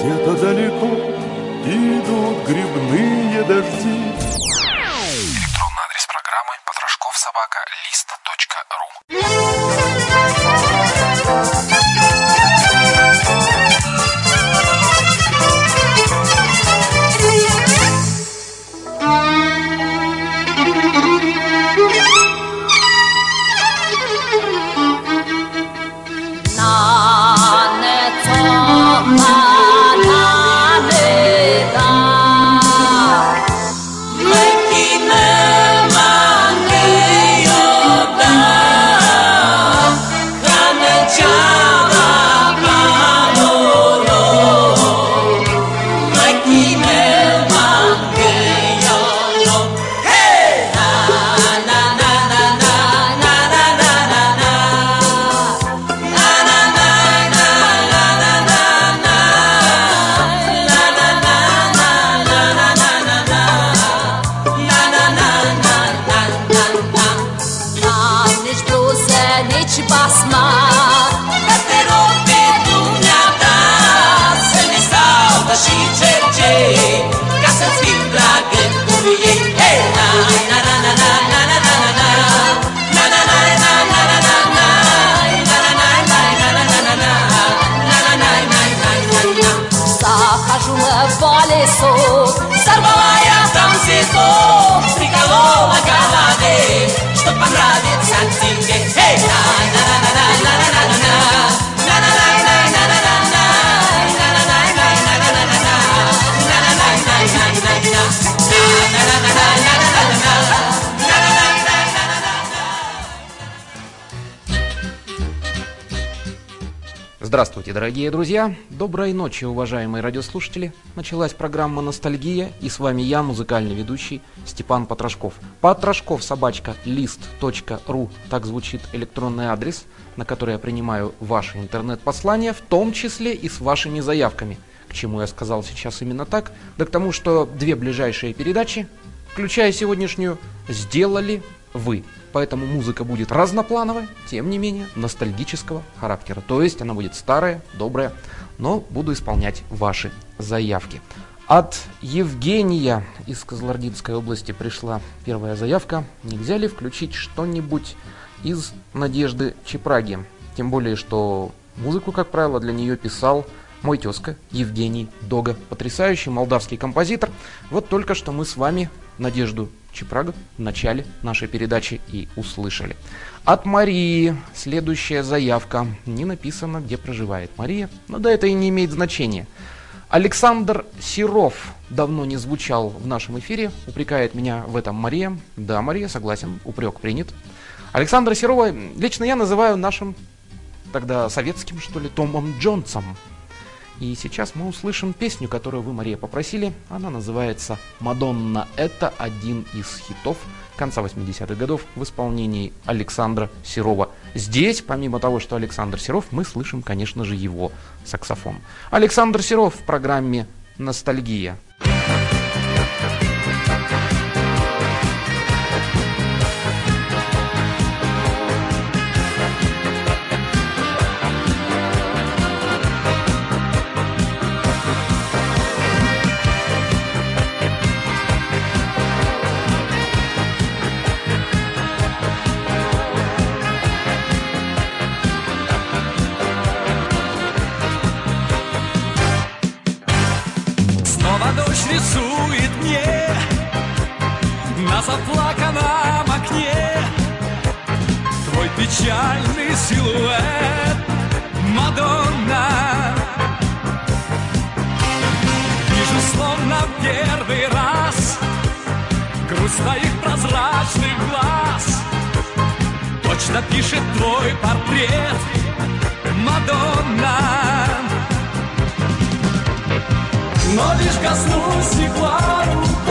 где-то далеко Идут грибные дожди Здравствуйте, дорогие друзья! Доброй ночи, уважаемые радиослушатели! Началась программа «Ностальгия» и с вами я, музыкальный ведущий Степан Потрошков. Потрошков собачка лист.ру Так звучит электронный адрес, на который я принимаю ваши интернет-послания, в том числе и с вашими заявками. К чему я сказал сейчас именно так? Да к тому, что две ближайшие передачи, включая сегодняшнюю, сделали вы. Поэтому музыка будет разноплановая, тем не менее ностальгического характера. То есть она будет старая, добрая, но буду исполнять ваши заявки. От Евгения из Козлординской области пришла первая заявка. Нельзя ли включить что-нибудь из Надежды Чепраги? Тем более, что музыку, как правило, для нее писал мой тезка Евгений Дога. Потрясающий молдавский композитор. Вот только что мы с вами Надежду Чепрага в начале нашей передачи и услышали. От Марии следующая заявка. Не написано, где проживает Мария, но да это и не имеет значения. Александр Серов давно не звучал в нашем эфире, упрекает меня в этом Мария. Да, Мария, согласен, упрек принят. Александра Серова лично я называю нашим тогда советским, что ли, Томом Джонсом. И сейчас мы услышим песню, которую вы, Мария, попросили. Она называется «Мадонна». Это один из хитов конца 80-х годов в исполнении Александра Серова. Здесь, помимо того, что Александр Серов, мы слышим, конечно же, его саксофон. Александр Серов в программе «Ностальгия». Точно пишет твой портрет Мадонна. Но лишь коснусь стекла рукой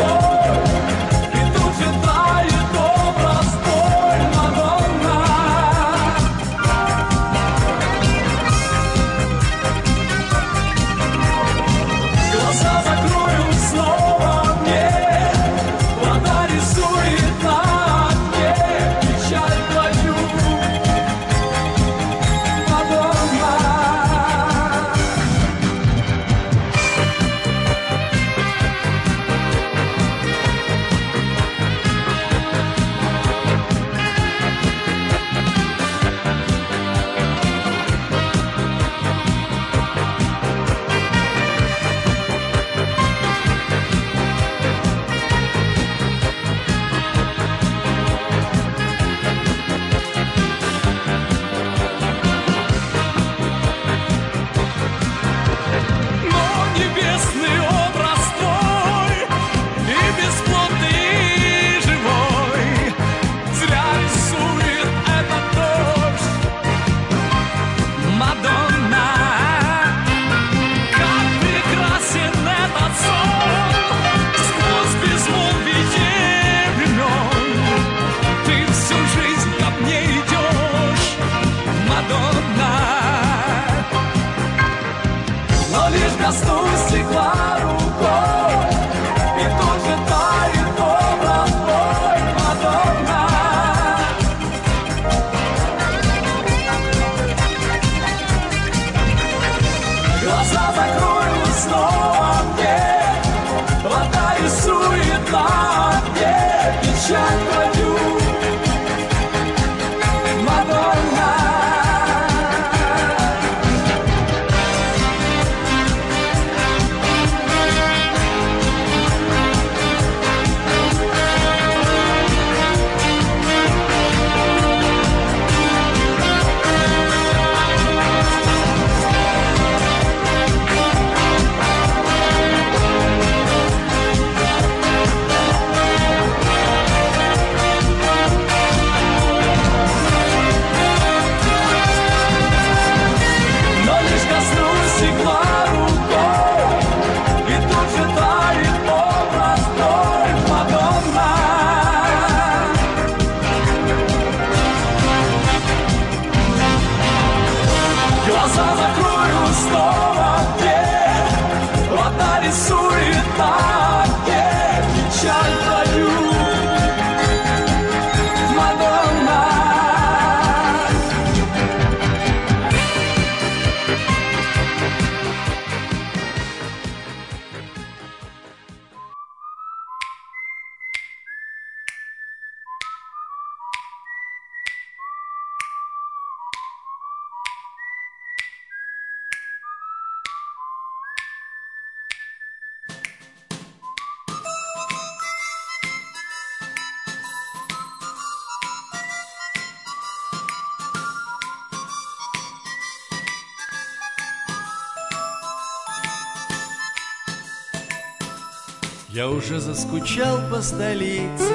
уже заскучал по столице,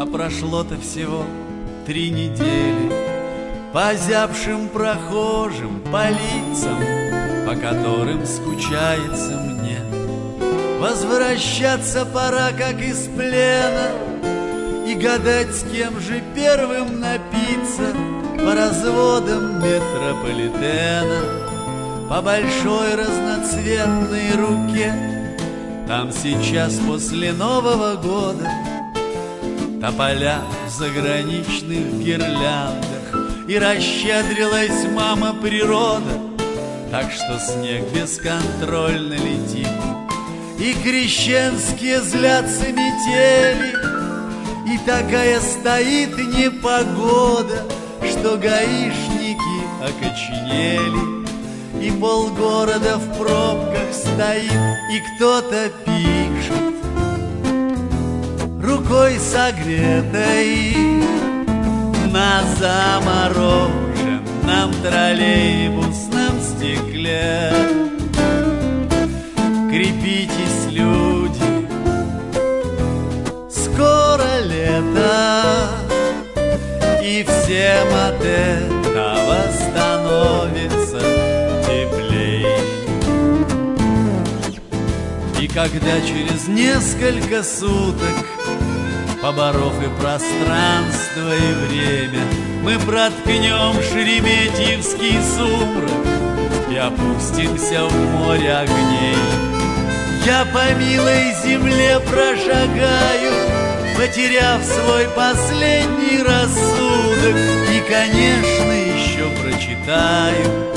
А прошло-то всего три недели. По озябшим прохожим, по лицам По которым скучается мне. Возвращаться пора, как из плена И гадать, с кем же первым напиться По разводам метрополитена. По большой разноцветной руке там сейчас после Нового года Тополя в заграничных гирляндах. И расщедрилась мама природа Так что снег бесконтрольно летит. И крещенские злятся метели И такая стоит непогода Что гаишники окоченели и полгорода в пробках стоит, и кто-то пишет Рукой согретой на замороженном троллейбусном стекле. Крепитесь, люди, скоро лето И всем от этого становится Когда через несколько суток Поборов и пространство, и время Мы проткнем Шереметьевский сумрак И опустимся в море огней. Я по милой земле прошагаю Потеряв свой последний рассудок И, конечно, еще прочитаю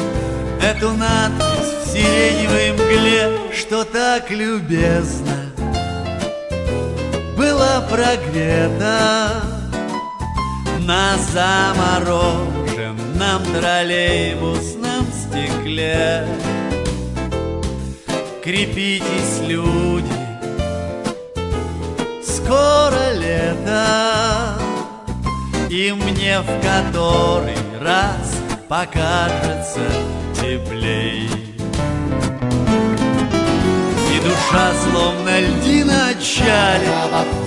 Эту надпись сиреневой мгле Что так любезно была прогрета На замороженном троллейбусном стекле Крепитесь, люди, скоро лето И мне в который раз покажется теплей душа словно льдина отчалит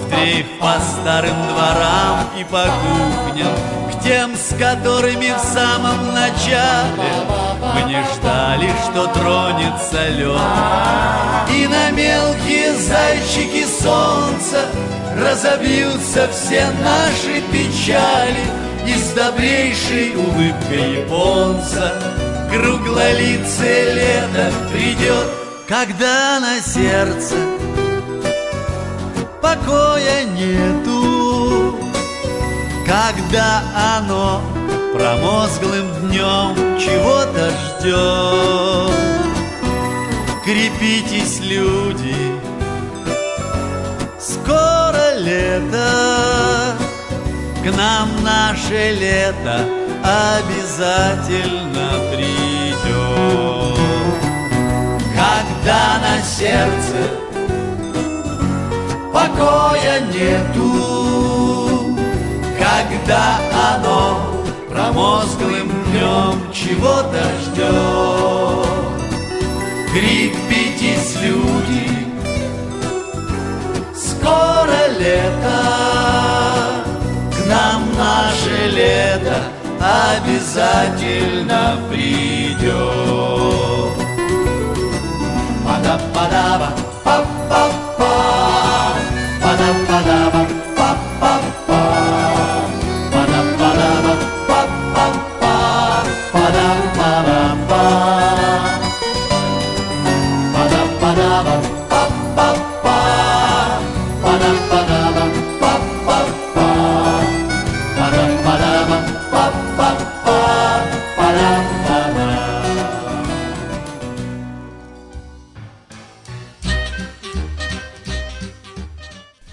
В дрейф по старым дворам и по кухням К тем, с которыми в самом начале Мы не ждали, что тронется лед. И на мелкие зайчики солнца Разобьются все наши печали И с добрейшей улыбкой японца Круглолицее лето придет Когда на сердце покоя нету. Когда оно промозглым днем чего-то ждет. Крепитесь, люди, скоро лето. К нам наше лето обязательно придет Когда на сердце. Покоя нету. Когда оно промозглым днем чего-то ждет Крепитесь, люди, скоро лето. К нам наше лето обязательно придет Badaba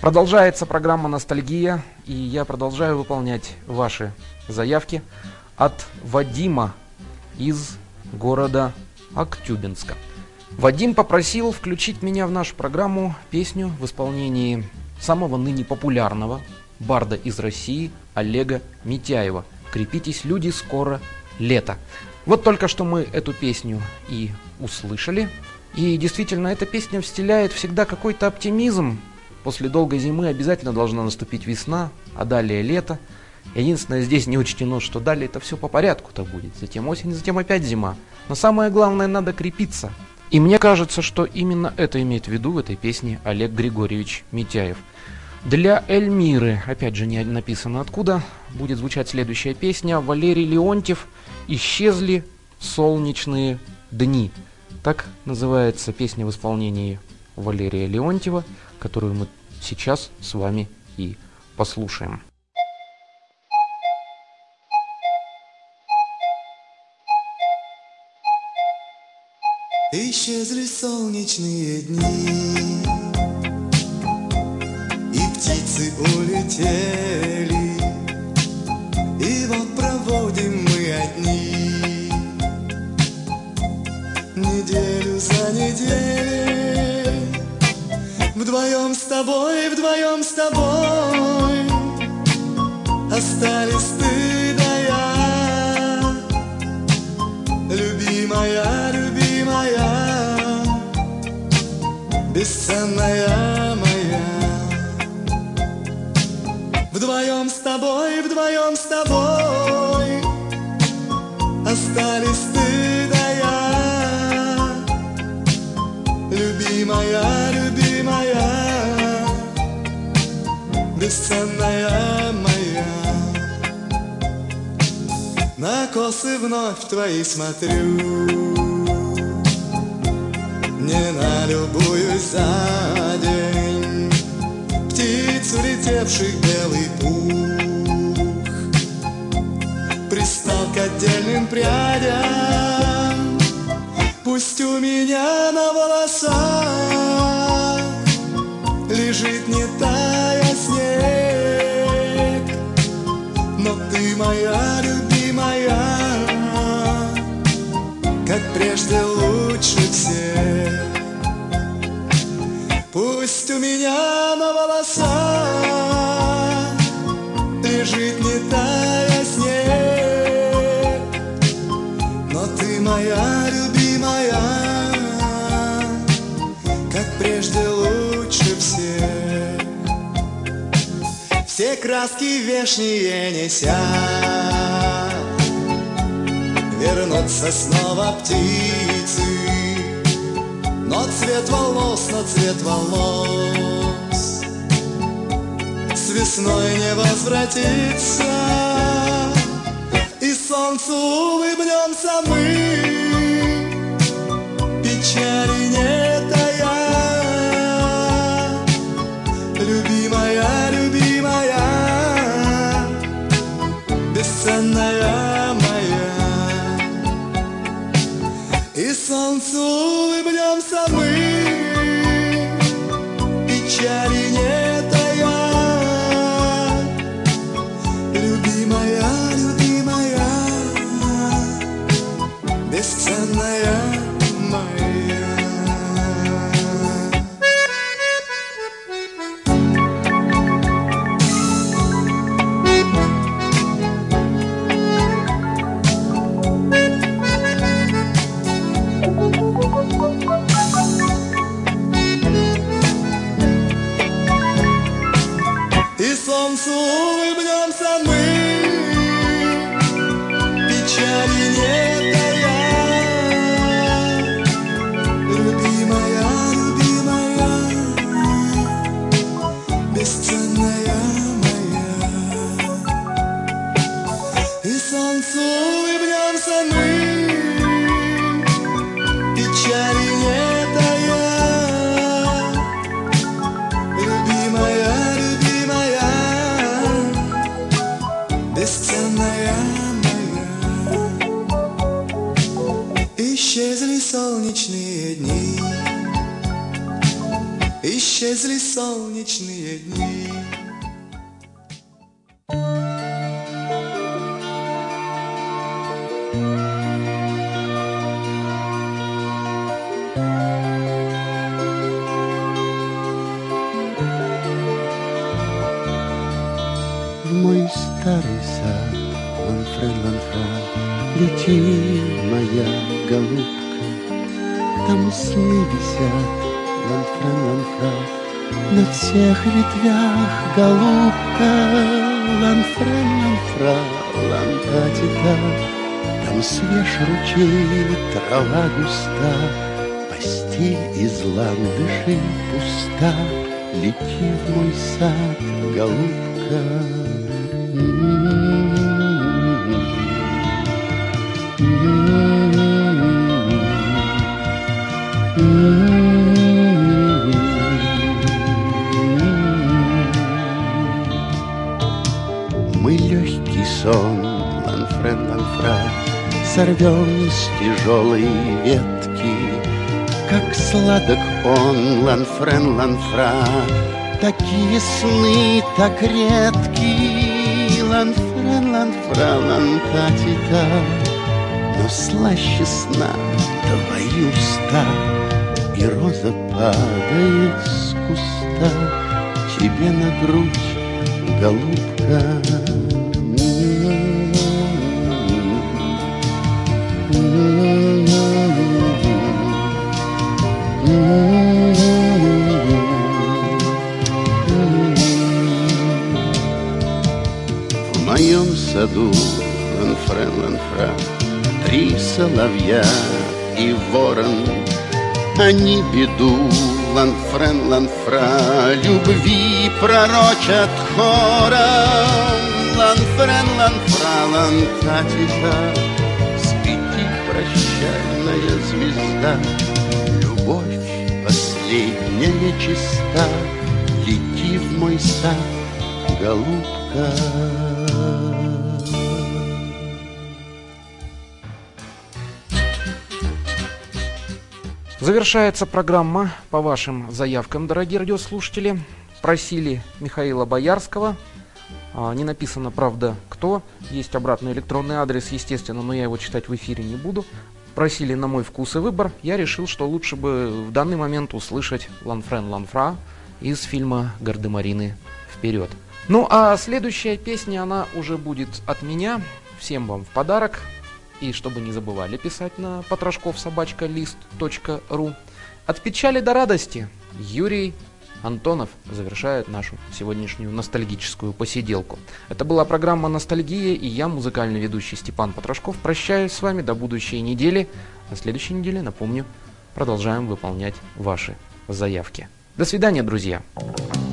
Продолжается программа «Ностальгия», и я продолжаю выполнять ваши заявки от Вадима из города Актюбинска. Вадим попросил включить меня в нашу программу песню в исполнении самого ныне популярного барда из России Олега Митяева «Крепитесь, люди, скоро лето». Вот только что мы эту песню и услышали. И действительно, эта песня вселяет всегда какой-то оптимизм. После долгой зимы обязательно должна наступить весна, а далее лето. Единственное, здесь не учтено, что далее это все по порядку-то будет. Затем осень, затем опять зима. Но самое главное, надо крепиться. И мне кажется, что именно это имеет в виду в этой песне Олег Григорьевич Митяев. Для Эльмиры, опять же не написано откуда, будет звучать следующая песня. Валерий Леонтьев «Исчезли солнечные дни». Так называется песня в исполнении Валерия Леонтьева, которую мы сейчас с вами и послушаем. Исчезли солнечные дни И птицы улетели И вот проводим мы одни Неделю за неделей Вдвоем с тобой, вдвоем с тобой. Остались ты да я. Любимая, любимая. Бесценная моя. Вдвоем с тобой, вдвоем с тобой. Остались Бесценная моя. На косы вновь твои смотрю. Не налюбуюсь за день. Птиц, улетевших белый пух. Пристал к отдельным прядям. Пусть у меня на волосах Лежит не тая моя любимая Как прежде лучше всех. Пусть у меня на волосах краски вешние неся Вернутся снова птицы но цвет волос, но цвет волос С весной не возвратится. И солнцу улыбнемся мы Бесценная Лети, моя голубка, Там сны висят, ланфрен, ланфран, На всех ветвях голубка, Ланфрен, ланфра, лантатита, Там свеж ручей, трава густа, Постель из ландышей пуста, Лети в мой сад, голубка. Мы легкий сон, ланфрен, ланфра, Сорвем с тяжелой ветки, Как сладок он, ланфрен, ланфра, Такие сны так редки, Ланфрен, ланфра, лантатита, Но слаще сна твои уста, Роза падает с куста Тебе на грудь, голубка. В моем саду ланфрен, ланфра, Три соловья и ворон, Они беду, ланфрен, ланфра, любви пророчат хором. Ланфрен, ланфра, лантатиха, свети, прощальная звезда. Любовь последняя чиста, лети в мой сад, голубка. Завершается программа по вашим заявкам, дорогие радиослушатели. Просили Михаила Боярского. А, Не написано, правда, кто. Есть обратный электронный адрес, естественно, но я его читать в эфире не буду. Просили на мой вкус и выбор. Я решил, что лучше бы в данный момент услышать Ланфрен Ланфра из фильма «Гардемарины вперед». Ну а следующая песня, она уже будет от меня. Всем вам в подарок. И чтобы не забывали писать на потрошков собачка лист.ру. От печали до радости Юрий Антонов завершает нашу сегодняшнюю ностальгическую посиделку. Это была программа «Ностальгия» и я, музыкальный ведущий Степан Потрошков, прощаюсь с вами до будущей недели. На следующей неделе, напомню, продолжаем выполнять ваши заявки. До свидания, друзья! Мне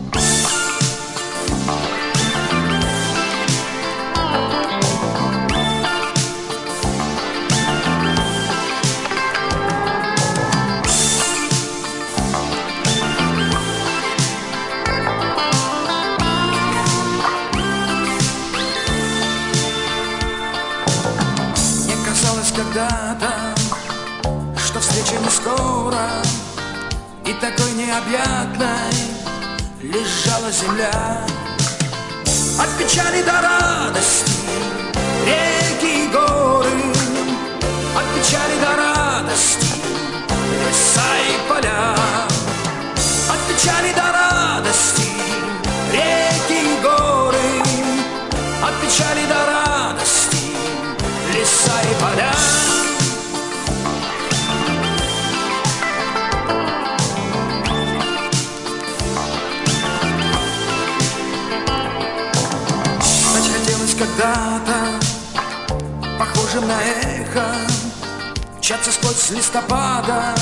сквозь листопада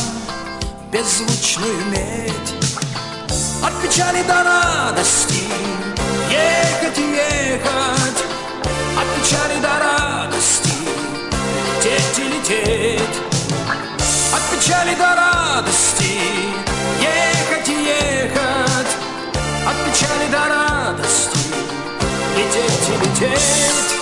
беззвучную медь. От печали до радости ехать и ехать, от печали до радости лететь и лететь, от печали до радости ехать и ехать, от печали до радости лететь и лететь.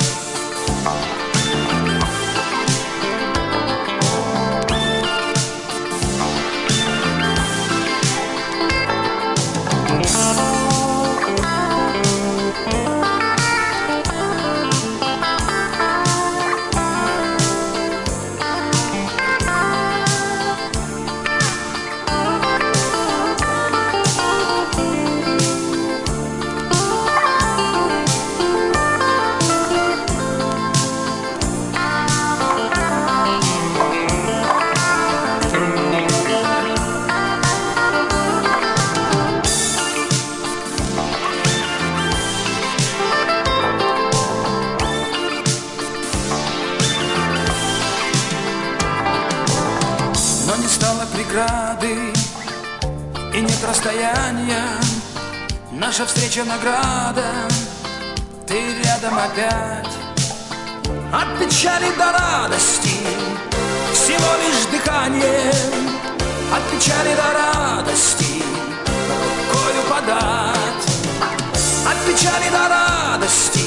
Преграды и нет расстояния. Наша встреча награда, ты рядом опять. От печали до радости всего лишь дыхание. От печали до радости рукою подать. От печали до радости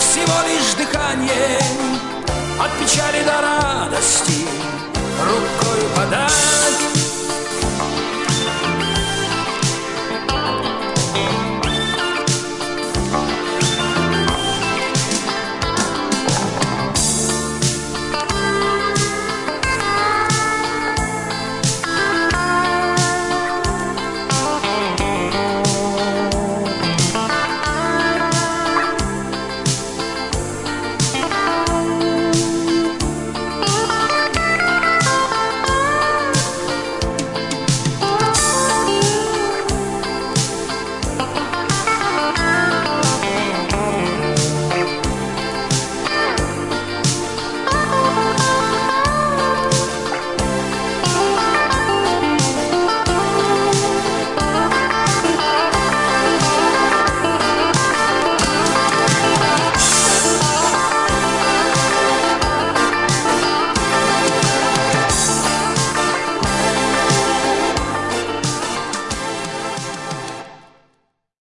всего лишь дыхание. От печали до радости рукой подать.